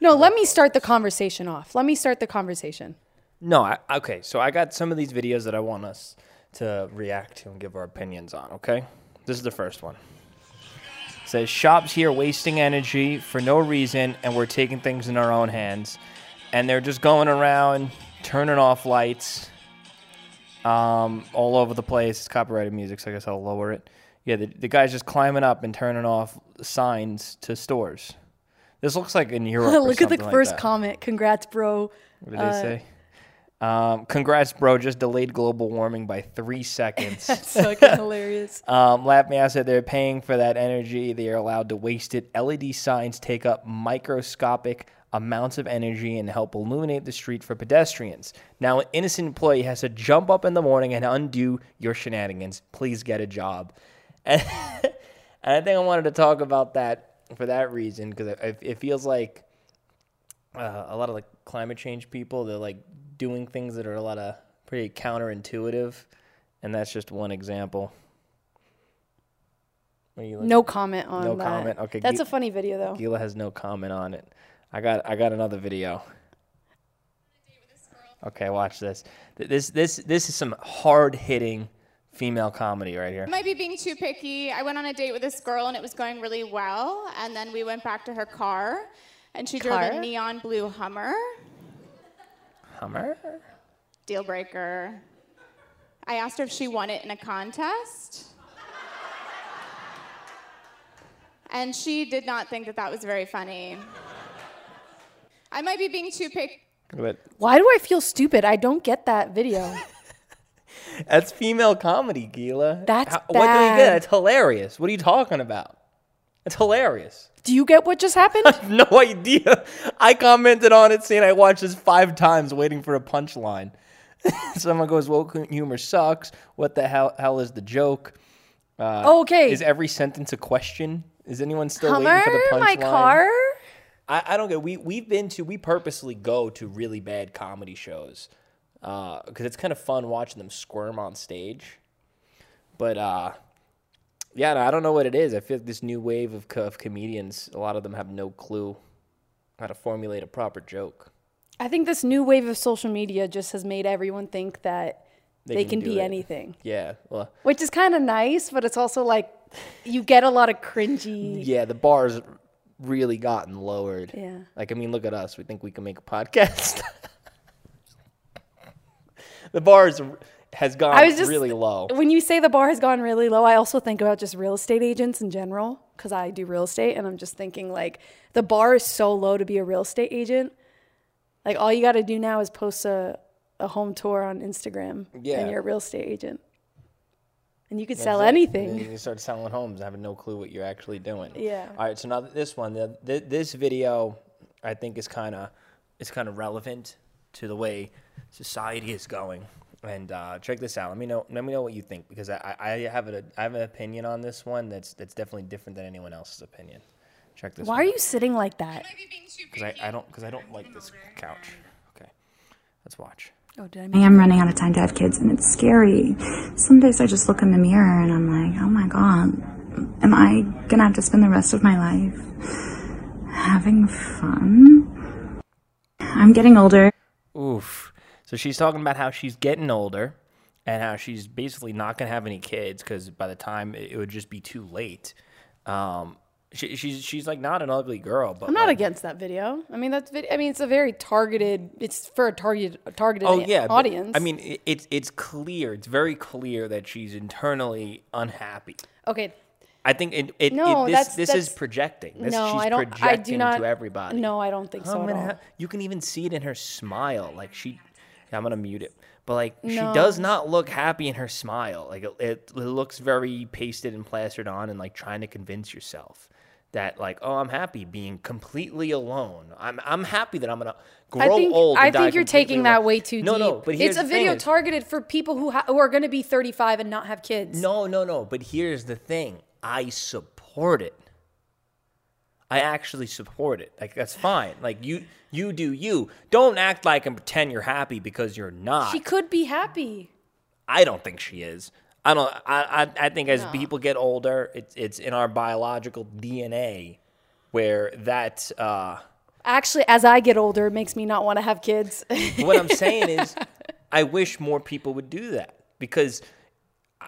No, let me start the conversation off. Let me start the conversation. No, I, okay. So I got some of these videos that I want us to react to and give our opinions on. Okay, this is the first one. It says shops here wasting energy for no reason, and we're taking things in our own hands, and they're just going around turning off lights, um, all over the place. It's copyrighted music, so I guess I'll lower it. Yeah, the, the guy's just climbing up and turning off signs to stores. This looks like in Europe. Look at the like first comment. Congrats, bro. What did they say? Um, congrats, bro. Just delayed global warming by three seconds. That's fucking hilarious. um, Lap Me Out said they're paying for that energy. They are allowed to waste it. LED signs take up microscopic amounts of energy and help illuminate the street for pedestrians. Now, an innocent employee has to jump up in the morning and undo your shenanigans. Please get a job. And, and I think I wanted to talk about that for that reason because it, it feels like uh, a lot of like climate change people they're like doing things that are a lot of pretty counterintuitive and that's just one example No comment on No that. comment. Okay, That's a funny video though. Gila has no comment on it i got i got another video okay watch this this this this is some hard-hitting female comedy right here I might be being too picky. I went on a date with this girl and it was going really well. And then we went back to her car and she drove Car? a neon blue Hummer. hummer Deal breaker. I asked her if she won it in a contest. And she did not think that that was very funny. I might be being too picky. Why do I feel stupid? I don't get that video. that's female comedy Gila That's How- what do you get it's hilarious what are you talking about it's hilarious do you get what just happened? no idea. I commented on it saying I watched this five times waiting for a punchline. Someone goes, "Woke humor sucks. What the hell? Hell is the joke? Uh, Oh, okay. Is every sentence a question? Is anyone still Hummer, waiting for the punchline? my car. I, I don't get. We we've been to. We purposely go to really bad comedy shows because it's kind of fun watching them squirm on stage. But uh, yeah, no, I don't know what it is. I feel like this new wave of, co- of comedians. A lot of them have no clue how to formulate a proper joke. I think this new wave of social media just has made everyone think that They they, can can, be it. anything, Yeah, well, which is kind of nice, but it's also like you get a lot of cringy. yeah, the bar's really gotten lowered. Yeah. Like, I mean, look at us. We think we can make a podcast. the bar's has gone I was just really low. When you say the bar has gone really low, I also think about just real estate agents in general because I do real estate, and I'm just thinking like the bar is so low to be a real estate agent. Like all you got to do now is post a, a home tour on Instagram, Yeah. and you're a real estate agent, and you could That's sell it. anything. You start selling homes, having no clue what you're actually doing. Yeah. All right. So now this one, the, th this video, I think is kind of, is kind of relevant to the way society is going. And uh, check this out. Let me know. Let me know what you think because I, I I have a I have an opinion on this one that's that's definitely different than anyone else's opinion. Check this. Why one are you sitting like that? Because I, I don't because I don't like this couch. Okay. Let's watch. Oh, did I I make am running out of time to have kids, and it's scary. Some days I just look in the mirror and I'm like, oh my god, am I gonna have to spend the rest of my life having fun? I'm getting older. Oof. So she's talking about how she's getting older and how she's basically not going to have any kids because by the time it, it would just be too late. Um, she, she's she's like not an ugly girl, but I'm not like- against that video. I mean, that's vid- I mean, it's a very targeted. It's for a targeted targeted Oh yeah, but, audience. I mean, it, it's it's clear. It's very clear that she's internally unhappy. okay, I think it, it, No, it this that's- this is projecting. This, no, she's I don't. projecting I do not. to everybody. No, I don't think so at all. ha- you can even see it in her smile. Like she, I'm gonna mute it. But like she does not look happy in her smile. Like it, it, it looks very pasted and plastered on, and like trying to convince yourself that like, oh, I'm happy being completely alone. I'm I'm happy that I'm gonna grow I think old. I think you're taking that alone. way too no, deep. No, no, but here's it's a video is- targeted for people who ha- who are going to be 35 and not have kids. No, no, no. But here's the thing. I support it. I actually support it. Like that's fine. Like you you do you. Don't act like and pretend you're happy because you're not. she could be happy. I don't think she is. I don't I I, I think as people get older, it's it's in our biological DNA where that uh Actually, as I get older, it makes me not want to have kids. what I'm saying is, I wish more people would do that because I-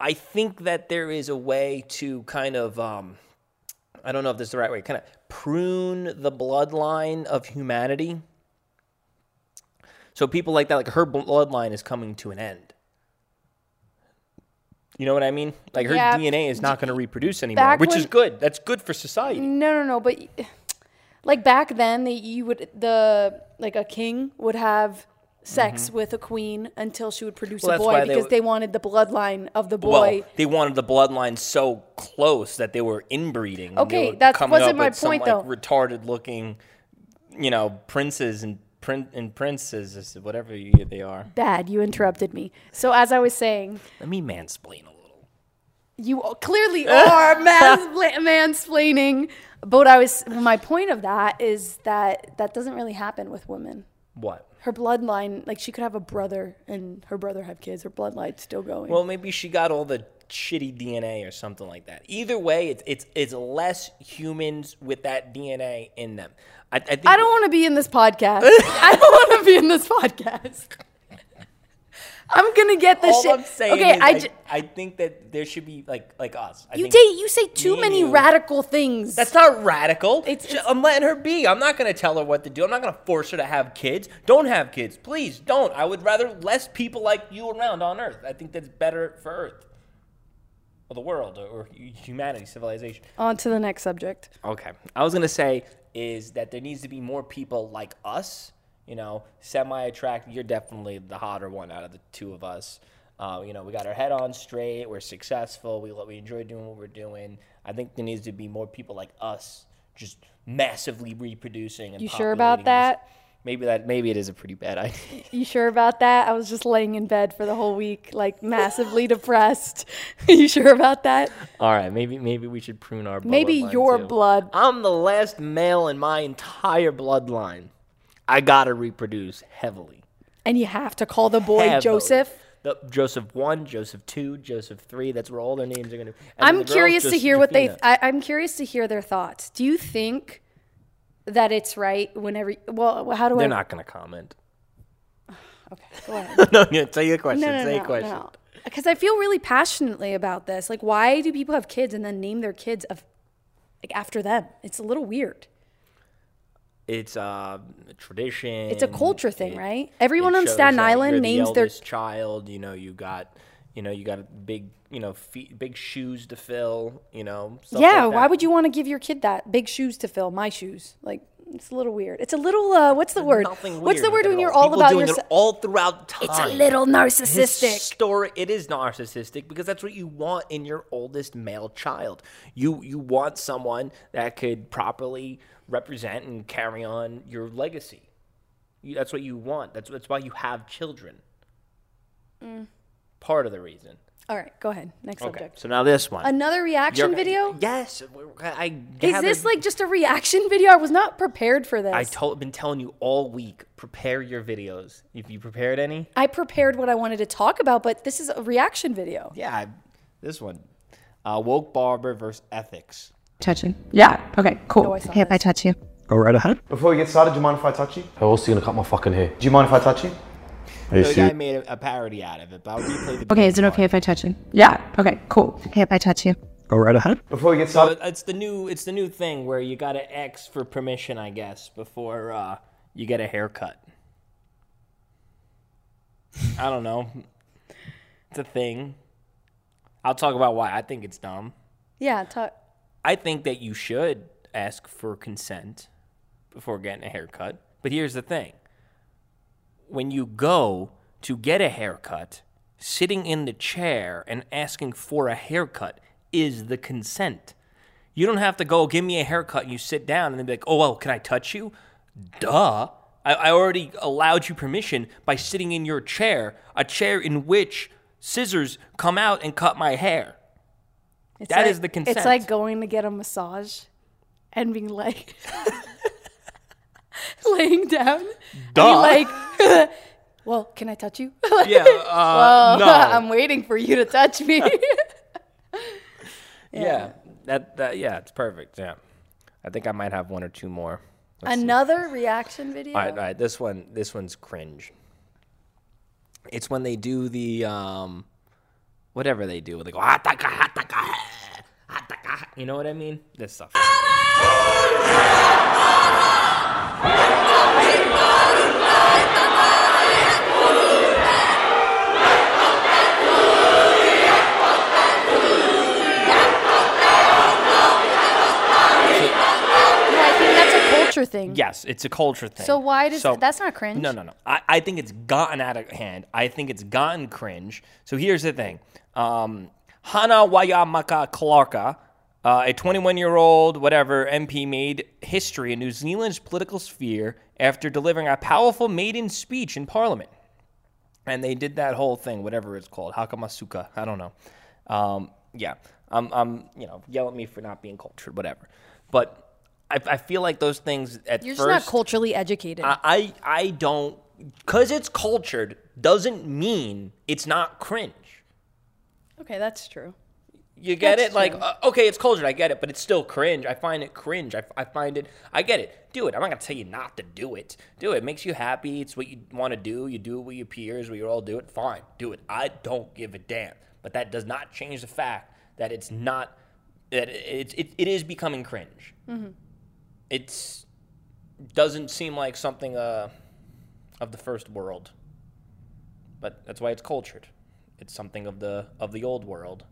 I think that there is a way to kind of, um, I don't know if this is the right way, kind of prune the bloodline of humanity. So people like that, like her bloodline is coming to an end. You know what I mean? Like her Yeah. DNA is not going to reproduce anymore, Back which when- is good. That's good for society. no, no, no. But like back then, the, you would the like a king would have sex with a queen until she would produce Mm-hmm. Well, a that's boy why they because they wanted the bloodline of the boy. Well, they wanted the bloodline so close that they were inbreeding. and they Okay, were that coming wasn't up my with some, point, like, though. Retarded-looking, you know, princes and prin- and princes, whatever you, they are. Bad, you interrupted me. So as I was saying, Let me mansplain a little. you clearly are manspla- mansplaining. But what I was, my point of that is that that doesn't really happen with women. What? Her bloodline, like she could have a brother and her brother have kids. Her bloodline's still going. Well, maybe she got all the shitty DNA or something like that. Either way, it's it's, it's less humans with that DNA in them. I, I think I don't want to be in this podcast. I don't want to be in this podcast. I'm gonna get this all shit. I'm saying okay, is I, I, think that there should be like like us. I you think say you say too me and many you- radical things. That's not radical. It's- Sh- it's- I'm letting her be. I'm not going to tell her what to do. I'm not going to force her to have kids. Don't have kids. Please don't. I would rather less people like you around on Earth. I think that's better for Earth. Or the world, or, or humanity, civilization. On to the next subject. Okay. I was going to say is that there needs to be more people like us, you know, semi attractive. You're definitely the hotter one out of the two of us. Uh, you know, we got our head on straight. We're successful. We, we enjoy doing what we're doing. I think there needs to be more people like us just massively reproducing. And You sure about this- that? Maybe that maybe it is a pretty bad idea. You sure about that? I was just laying in bed for the whole week, like massively depressed. you sure about that? All right, maybe maybe we should prune our Maybe your too. blood. I'm the last male in my entire bloodline. I gotta reproduce heavily. And you have to call the boy Heavily. Joseph. The, Joseph one, Joseph two, Joseph three. That's where all their names are gonna. and I'm the girls, curious to hear what they. I, I'm curious to hear their thoughts. Do you think that it's right whenever? Well, how do I? They're not gonna comment. Okay, go ahead. no, yeah, say your question. No, no, say no, question. no. Because I feel really passionately about this. Like, why do people have kids and then name their kids of, like, after them? It's a little weird. It's uh, a tradition. It's a culture thing, It- right? Everyone on Staten Island you're the names their child. You know, you got, you know, you got a big, you know, feet, big shoes to fill. You know, Yeah, like why would you want to give your kid that big shoes to fill? My shoes, like it's a little weird. It's a little. Uh, what's the word? Nothing What's the word when you're all. about doing yourself? it all throughout time. It's a little narcissistic. Historic. It is narcissistic because that's what you want in your oldest male child. You you want someone that could properly represent and carry on your legacy. You, that's what you want. That's that's why you have children. Mm. Part of the reason. All right, go ahead. Next Okay. subject. So now this one. Another reaction You're- video? Yes. I Is this like just a reaction video? I was not prepared for this. I told, been telling you all week. Prepare your videos. If you prepared any, I prepared what I wanted to talk about, but this is a reaction video. yeah, I, this one. Uh, woke barber versus ethics. Touching. Yeah. Okay. Cool. Oh, I saw hey, if I touch you. Go right ahead. Before we get started, do you mind if I touch you? How else are gonna cut my fucking hair? Do you mind if I touch you? Are you So guy made a, a parody out of it, but I'll replay the. Okay. Is it okay if I touch you? Yeah. Okay. Cool. Hey, if I touch you. Go right ahead. Before we get So started, it's the new it's the new thing where you got to X for permission, I guess, before uh, you get a haircut. I don't know. It's a thing. I'll talk about why I think it's dumb. Yeah, talk. I think that you should ask for consent before getting a haircut. But here's the thing when you go to get a haircut, sitting in the chair and asking for a haircut is the consent. You don't have to go, give me a haircut, and you sit down and then be like, oh, well, can I touch you? Duh. I, I already allowed you permission by sitting in your chair, a chair in which scissors come out and cut my hair. It's That like, is the consent. It's like going to get a massage and being like, laying down. Duh. And being like, well, can I touch you? Yeah, uh, no. I'm waiting for you to touch me. Yeah. That that yeah, it's perfect. Yeah. I think I might have one or two more. Let's see. Another reaction video. All right, all right. This one, this one's cringe. It's when they do the um, whatever they do. They go "Hataka, hataka, hataka." You know what I mean? This stuff. Thing. Yes, it's a culture thing. So why does that's not cringe? No, no, no. I, I think it's gotten out of hand. I think it's gotten cringe. So here's the thing. Um, Hana Wayamaka Clarka, uh, a 21 year old, whatever, MP made history in New Zealand's political sphere after delivering a powerful maiden speech in Parliament. And they did that whole thing, whatever it's called, Hakamasuka. I don't know. Um, yeah, I'm, I'm, you know, yell at me for not being cultured, whatever. But I, I feel like those things at You're just first. not culturally educated. I, I I don't because it's cultured doesn't mean it's not cringe. okay, that's true. You get That's it? Like, uh, okay, it's cultured. I get it, but it's still cringe. I find it cringe. I, I find it. I get it. Do it. I'm not gonna tell you not to do it. Do it. it makes you happy. It's what you want to do. You do it with your peers. We all do it. Fine. Do it. I don't give a damn. But that does not change the fact that it's not. That it it, it is becoming cringe. It's doesn't seem like something uh, of the first world, but that's why it's cultured. It's something of the of the old world,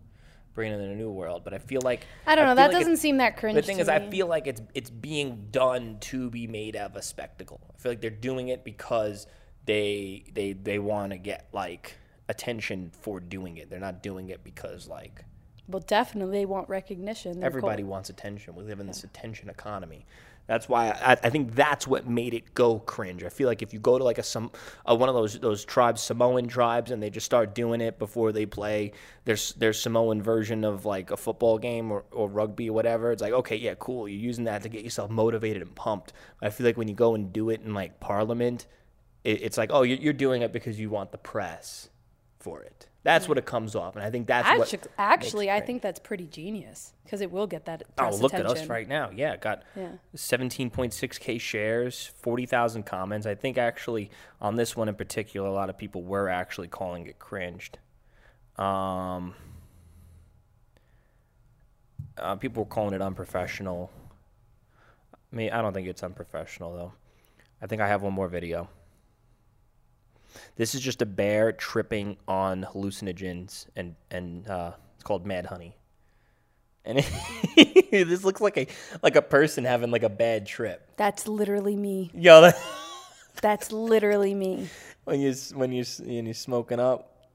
bringing in a new world. But I feel like I don't know. feel That like doesn't seem that cringe. The thing is, I feel like it's it's being done to be made of a spectacle. I feel like they're doing it because they they they want to get like attention for doing it. They're not doing it because like Well, definitely they want recognition. They're Everybody cult- wants attention. We live in this attention economy. That's why I, I think that's what made it go cringe. I feel like if you go to like a some one of those those tribes, Samoan tribes, and they just start doing it before they play their their Samoan version of like a football game or, or rugby or whatever, it's like okay, yeah, cool. You're using that to get yourself motivated and pumped. I feel like when you go and do it in like Parliament, it, it's like oh, you're doing it because you want the press for it. That's what it comes off, and I think that's what Actually, I think that's pretty genius because it will get that. Oh, look attention. at us right now. Yeah, got Yeah. 17.6k shares, 40,000 comments. I think actually on this one in particular, a lot of people were actually calling it cringed. Um, uh, people were calling it unprofessional. I mean, I don't think it's unprofessional though. I think I have one more video. This is just a bear tripping on hallucinogens and and uh, it's called Mad Honey. And this looks like a like a person having like a bad trip. That's literally me. Yo, that, That's literally me. when you when you when you're smoking up,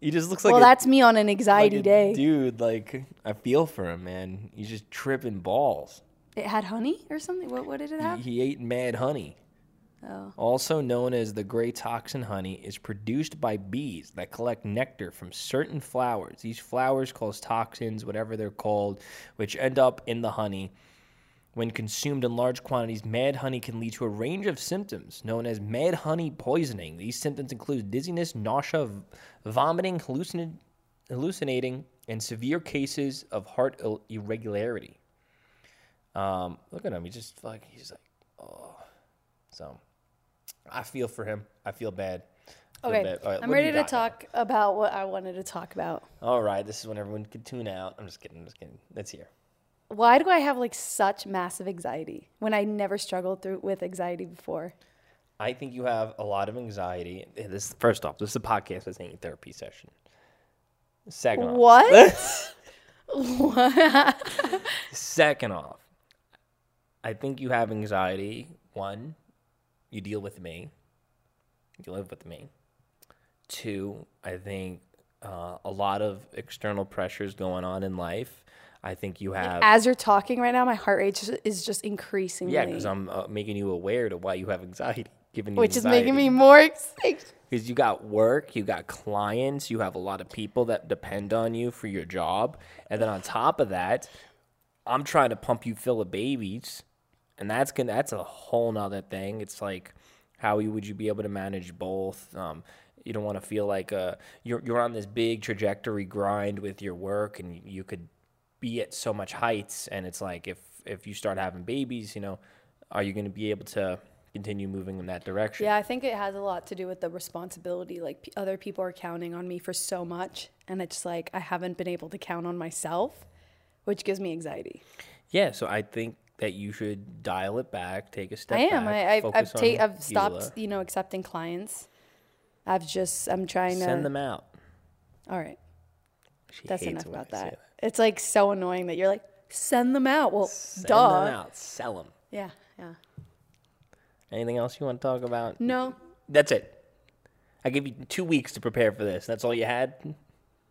he just looks like well, a, that's me on an anxiety a day. dude. Like I feel for him, man. He's just tripping balls. It had honey or something. What, what did it have? He, he ate mad honey. Oh. Also known as the gray toxin honey, is produced by bees that collect nectar from certain flowers. These flowers cause toxins, whatever they're called, which end up in the honey. When consumed in large quantities, mad honey can lead to a range of symptoms known as mad honey poisoning. These symptoms include dizziness, nausea, vomiting, hallucin- hallucinating, and severe cases of heart irregularity. Um, look at him. He just like he's like, oh. So, I feel for him. I feel bad. I feel Okay, bad. All right, I'm what do ready to got? talk about what I wanted to talk about. All right, this is when everyone can tune out. I'm just kidding. I'm just kidding. Let's hear. Why do I have like such massive anxiety when I never struggled through with anxiety before? I think you have a lot of anxiety. Eh, This first off, this is a podcast. This ain't a therapy session. Second off, What? Second off, I think you have anxiety. One, you deal with me. You live with me. Two, I think uh, a lot of external pressures going on in life. I think you have. As you're talking right now, my heart rate is just increasing. yeah, because I'm uh, making you aware to why you have anxiety, giving you which is making me more excited. because you got work, you got clients, you have a lot of people that depend on you for your job, and then on top of that, I'm trying to pump you full of babies, and that's gonna that's a whole nother thing. It's like how you- would you be able to manage both? Um, you don't want to feel like uh, you're you're on this big trajectory grind with your work, and you could be at so much heights, and it's like if if you start having babies, you know. are you going to be able to continue moving in that direction? Yeah, I think it has a lot to do with the responsibility. Like p- other people are counting on me for so much, and it's like I haven't been able to count on myself, which gives me anxiety. Yeah, so I think that you should dial it back, take a step I am. back. I, I've I've, ta- I've stopped, you know, accepting clients. I've just I'm trying to. Send them out. All right, She that's hates enough about say that. It's like so annoying that you're like send them out. Well, Send duh. them out. Sell them. Yeah, yeah. Anything else you want to talk about? No, That's it. I gave you two weeks to prepare for this. That's all you had.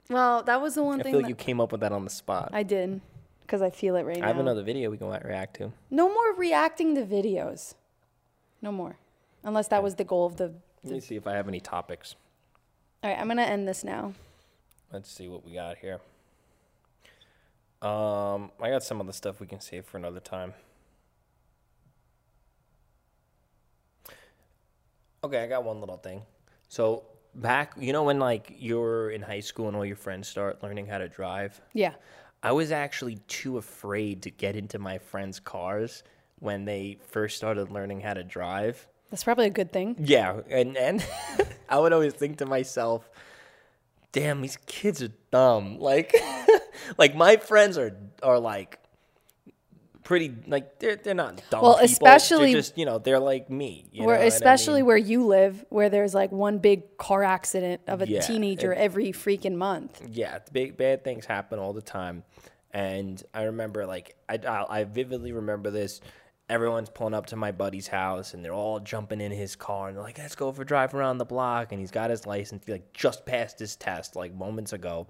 well, that was the one I thing I feel like you came up with that on the spot. I, I did because I feel it right now. I have another video we can react to. No more reacting to videos. No more, unless that was the goal of the. Let me see if I have any topics. All right, I'm gonna end this now. Let's see what we got here. Um, I got some of the stuff we can save for another time. Okay, I got one little thing. So back, you know, when like you're in high school and all your friends start learning how to drive, Yeah. I was actually too afraid to get into my friends' cars when they first started learning how to drive. That's probably a good thing. Yeah, and and I would always think to myself, "Damn, these kids are dumb." Like, like my friends are are like pretty like they're they're not dumb. Well, people. especially- they're just you know they're like me. You where know what I especially mean? where you live, where there's like one big car accident of a Yeah, teenager it- every freaking month. yeah, big bad things happen all the time, and I remember like I I I vividly remember this. Everyone's pulling up to my buddy's house, and they're all jumping in his car, and they're like, "Let's go for a drive around the block." And he's got his license, he like just passed his test like moments ago,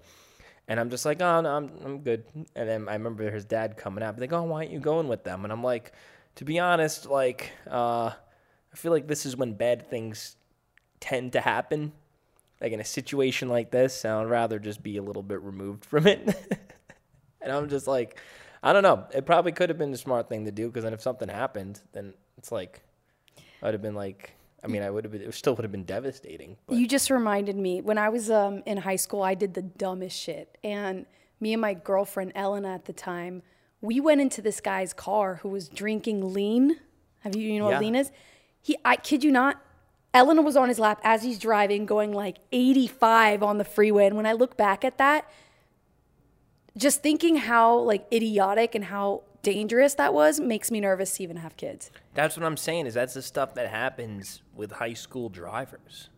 and I'm just like, "Oh no, I'm I'm good." And then I remember his dad coming out, like, "Oh, why aren't you going with them?" And I'm like, to be honest, like, uh, I feel like this is when bad things tend to happen like in a situation like this, I'd rather just be a little bit removed from it. and I'm just like, I don't know. It probably could have been the smart thing to do because then if something happened, then it's like, I'd have been like, I mean, I would have been, it still would have been devastating. But You just reminded me when I was um, in high school, I did the dumbest shit. And me and my girlfriend, Elena, at the time, we went into this guy's car who was drinking lean. Have you, you know Yeah. what lean is? He, I kid you not, Elena was on his lap as he's driving, going like 85 on the freeway. And when I look back at that, just thinking how like idiotic and how dangerous that was makes me nervous to even have kids. that's what I'm saying is that's the stuff that happens with high school drivers.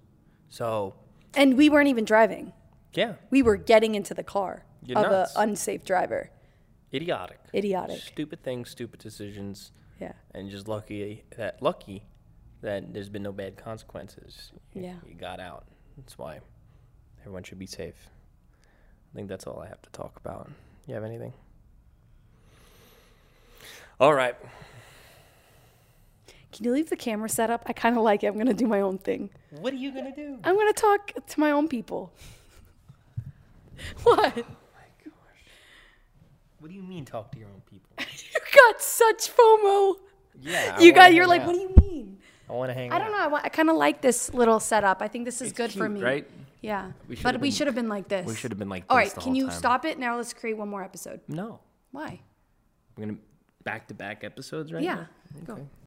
So, And we weren't even driving. yeah, We were getting into the car You're of an unsafe driver. idiotic. Idiotic. Stupid things, stupid decisions. Yeah. and just lucky that lucky that there's been no bad consequences. Yeah. you got out. That's why everyone should be safe. I think that's all I have to talk about. You have anything? All right. Can you leave the camera set up? I kind of like it. I'm going to do my own thing. What are you gonna do? I'm going to talk to my own people. what? Oh my gosh. What do you mean talk to your own people? You got such FOMO. Yeah, I You got you're like, out. what do you mean? I want to hang. I don't out. know. I, wa- I kind of like this little setup. I think this is It's good for me. right? Yeah. We should've but we should have been like this. We should have been like All this right, the can whole you time. stop it? Now let's create one more episode. No, Why? we're gonna back to back episodes right Yeah. now. Go.